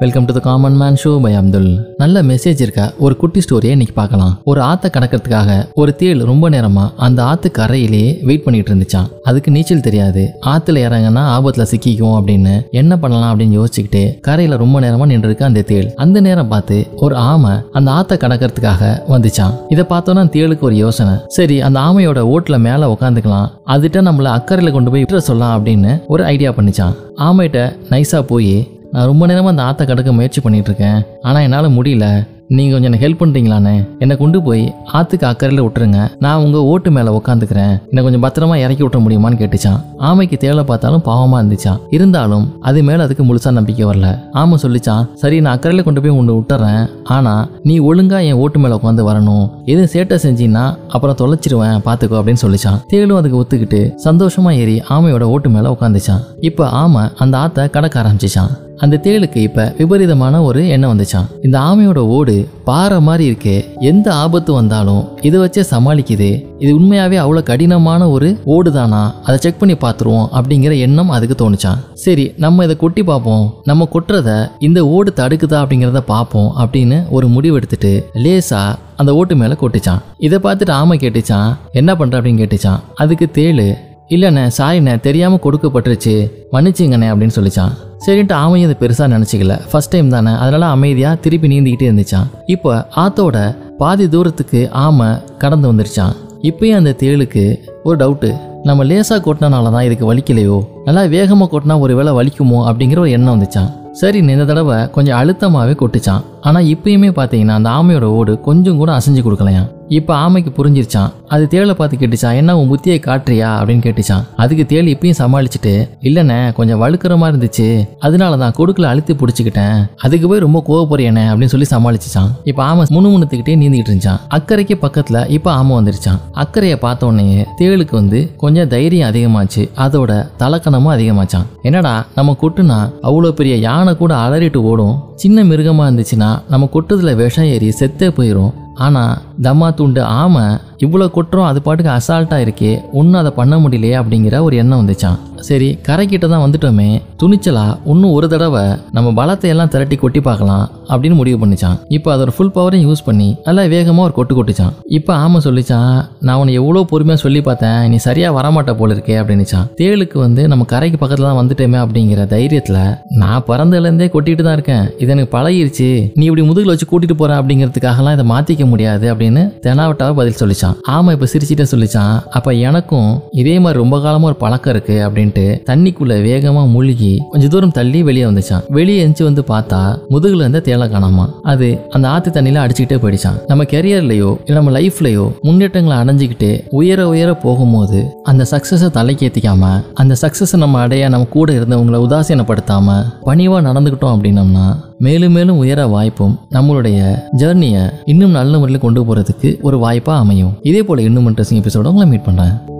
Welcome to the common man show by Abdul நல்ல message இருக்க ஒரு குட்டி ஸ்டோரியை இன்னைக்கு பார்க்கலாம். ஒரு ஆத்தை கடக்கிறதுக்காக ஒரு தேள் ரொம்ப நேரமா அந்த ஆத்து கரையிலேயே வெயிட் பண்ணிட்டு இருந்துச்சான் அதுக்கு நீச்சல் தெரியாது. ஆத்துல இறங்கன்னா ஆபத்துல சிக்கிக்கும் அப்படின்னு என்ன பண்ணலாம் அப்படின்னு யோசிச்சுக்கிட்டு கரையில ரொம்ப நேரமா நின்று இருக்கு அந்த தேள். அந்த நேரம் பார்த்து ஒரு ஆமை அந்த ஆத்தை கடக்கிறதுக்காக வந்துச்சான் இதை பார்த்தோன்னா தேளுக்கு ஒரு யோசனை. சரி அந்த ஆமையோட ஓட்டுல மேல உட்காந்துக்கலாம் அதுகிட்ட நம்மள அக்கறையில கொண்டு போய் விட்டுற சொல்லலாம் அப்படின்னு ஒரு ஐடியா பண்ணிச்சான் ஆமைகிட்ட நைஸா போய் நான் ரொம்ப நேரமாக அந்த ஆற்றை கடக்க முயற்சி பண்ணிகிட்ருக்கேன் ஆனால் என்னால் முடியல. நீங்கள் கொஞ்சம் எனக்கு ஹெல்ப் பண்ணுறீங்களாண்ணே என்னை கொண்டு போய் ஆற்றுக்கு அக்கறையில் விட்டுருங்க. நான் உங்கள் ஓட்டு மேலே உட்காந்துக்கிறேன் என்னை கொஞ்சம் பத்திரமா இறக்கி விட்ட முடியுமான்னு கேட்டுச்சான். ஆமைக்கு தேவை பார்த்தாலும் பாவமாக இருந்துச்சான். இருந்தாலும் அது மேலே அதுக்கு முழுசா நம்பிக்கை வரல. ஆமை சொல்லிச்சான் சரி நான் அக்கறையில் கொண்டு போய் உன்னை விட்டுறேன். ஆனால் நீ ஒழுங்கா என் ஓட்டு மேலே உட்காந்து வரணும். எதுவும் சேட்டை செஞ்சின்னா அப்புறம் தொலைச்சிருவேன் பார்த்துக்கோ அப்படின்னு சொல்லிச்சான். தேளும் அதுக்கு ஒத்துக்கிட்டு சந்தோஷமா ஏறி ஆமையோட ஓட்டு மேலே உட்காந்துச்சான் இப்போ ஆமை அந்த ஆற்றை கடக்க ஆரம்பிச்சிச்சான். அந்த தேளுக்கு இப்ப விபரீதமான ஒரு எண்ணம் வந்துச்சான். இந்த ஆமையோட ஓடு பாறை மாதிரி இருக்கு. எந்த ஆபத்து வந்தாலும் இதை வச்சே சமாளிக்குது. இது உண்மையாவே அவ்வளவு கடினமான ஒரு ஓடு தானா? அதை செக் பண்ணி பார்த்துருவோம் அப்படிங்கிற எண்ணம் அதுக்கு தோணுச்சான் சரி நம்ம இதை கொட்டி பார்ப்போம். நம்ம கொட்டுறத இந்த ஓடு தடுக்குதா அப்படிங்கிறத பார்ப்போம் அப்படின்னு ஒரு முடிவு எடுத்துட்டு லேசா அந்த ஓட்டு மேல கொட்டிச்சான் இதை பார்த்துட்டு ஆமை கேட்டுச்சான் என்ன பண்ற அப்படின்னு கேட்டுச்சான் அதுக்கு தேளு இல்லைண்ணே சாரிண்ணே தெரியாமல் கொடுக்கப்பட்டுருச்சு. மன்னிச்சிங்கண்ணே அப்படின்னு சொல்லிச்சான் சரின்ட்டு ஆமையும் அதை பெருசாக நினச்சிக்கல. ஃபர்ஸ்ட் டைம் தானே. அதனால அமைதியாக திருப்பி நீந்திக்கிட்டே இருந்துச்சான் இப்போ ஆத்தோட பாதி தூரத்துக்கு ஆமை கடந்து வந்துருச்சான் இப்பயும் அந்த தேளுக்கு ஒரு டவுட்டு நம்ம லேசாக கொட்டினால தான் இதுக்கு வலிக்கலையோ? நல்லா வேகமாக கொட்டினா ஒரு வேளை வலிக்குமோ? அப்படிங்கிற ஒரு எண்ணம் வந்துச்சான் சரி இந்த தடவை கொஞ்சம் அழுத்தமாகவே கொட்டிச்சான். ஆனால் இப்பயுமே பார்த்தீங்கன்னா அந்த ஆமையோட ஓடு கொஞ்சம் கூட அசைஞ்சு கொடுக்கலையாம் இப்போ ஆமைக்கு புரிஞ்சிருச்சான். அது தேளை பார்த்து கேட்டுச்சான் என்ன உன் புத்தியை காட்டுறியா? அப்படின்னு கேட்டுச்சான். அதுக்கு தேள் இப்பயும் சமாளிச்சுட்டு இல்லைண்ணே கொஞ்சம் வழுக்கிற மாதிரி இருந்துச்சு. அதனால தான் கொடுக்கல அழுத்தி பிடிச்சிக்கிட்டேன். அதுக்கு போய் ரொம்ப கோவப்படுறியண்ணே அப்படின்னு சொல்லி சமாளிச்சுச்சான். இப்போ ஆமை முணுமுணுத்துக்கிட்டே நீந்திக்கிட்டு இருந்துச்சான். அக்கறைக்கு பக்கத்தில் இப்போ ஆமை வந்துருச்சான். அக்கறையை பார்த்த உடனே தேளுக்கு வந்து கொஞ்சம் தைரியம் அதிகமாச்சு. அதோட தலக்கணமும் அதிகமாச்சான். என்னடா நம்ம கொட்டுனா அவ்வளோ பெரிய யானை கூட அலறிட்டு ஓடும். சின்ன மிருகமாக இருந்துச்சுன்னா நம்ம கொட்டதில் விஷம் ஏறி செத்தே போயிடும் ஆனால் தம்மா துண்டு ஆமை இவ்வளோ கொட்டுறோம் அது பாட்டுக்கு அசால்ட்டாக இருக்கே ஒன்றும் அதை பண்ண முடியலையே அப்படிங்கிற ஒரு எண்ணம் வந்துச்சான் சரி கரைக்கிட்ட தான் வந்துட்டோமே துணிச்சலா இன்னும் ஒரு தடவை நம்ம பலத்தை எல்லாம் திரட்டி கொட்டி பார்க்கலாம் அப்படின்னு முடிவு பண்ணிச்சான் இப்போ அதோட ஃபுல் பவரையும் யூஸ் பண்ணி நல்லா வேகமாக ஒரு கொட்டு கொட்டுச்சான் இப்போ ஆமாம் சொல்லிச்சான் நான் உன்னை எவ்வளோ பொறுமையாக சொல்லி பார்த்தேன் நீ சரியாக வரமாட்ட போல இருக்கே அப்படின்னுச்சான் தேளுக்கு வந்து நம்ம கரைக்கு பக்கத்தில் தான் வந்துட்டோமே அப்படிங்கிற தைரியத்தில் நான் பிறந்ததுலேருந்தே கொட்டிட்டு தான் இருக்கேன். இது எனக்கு பழகிருச்சு. நீ இப்படி முதுகில் வச்சு கூட்டிகிட்டு போகிறேன் அப்படிங்கிறதுக்காகலாம் இதை மாற்றிக்க முடியாது அப்படின்னு தெனாவட்டாவை பதில் சொல்லிச்சான் ஆமா இப்போ சிரிச்சிட்டே சொல்லிச்சான். அப்போ எனக்கும் இதே மாதிரி ரொம்ப காலமாக ஒரு பழக்கம் இருக்கு அப்படின்ட்டு தண்ணிக்குள்ள வேகமாக மூழ்கி கொஞ்ச தூரம் தள்ளி வெளியே வந்துச்சான். வெளியே எந்திச்சு வந்து பார்த்தா முதுகுல இருந்த தேலை காணாமா. அது அந்த ஆத்து தண்ணியில அடிச்சுக்கிட்டே போயிடுச்சான். நம்ம கெரியர்லயோ இல்ல நம்ம லைஃப்லயோ முன்னேற்றங்களை அடைஞ்சுக்கிட்டு உயர உயர போகும்போது அந்த சக்சஸை தலைக்கேற்றிக்காம அந்த சக்சஸை நம்ம அடைய நம்ம கூட இருந்தவங்களை உதாசீனப்படுத்தாம பணிவா நடந்துக்கிட்டோம் அப்படின்னம்னா மேலும் மேலும் உயர வாய்ப்பும் நம்மளுடைய ஜேர்னியை இன்னும் நல்ல முறையில் கொண்டு போகிறதுக்கு ஒரு வாய்ப்பாக அமையும். இதே போல் இன்னும் இன்ட்ரெஸ்டிங் எபிசோட உங்களை மீட் பண்ணுறேன்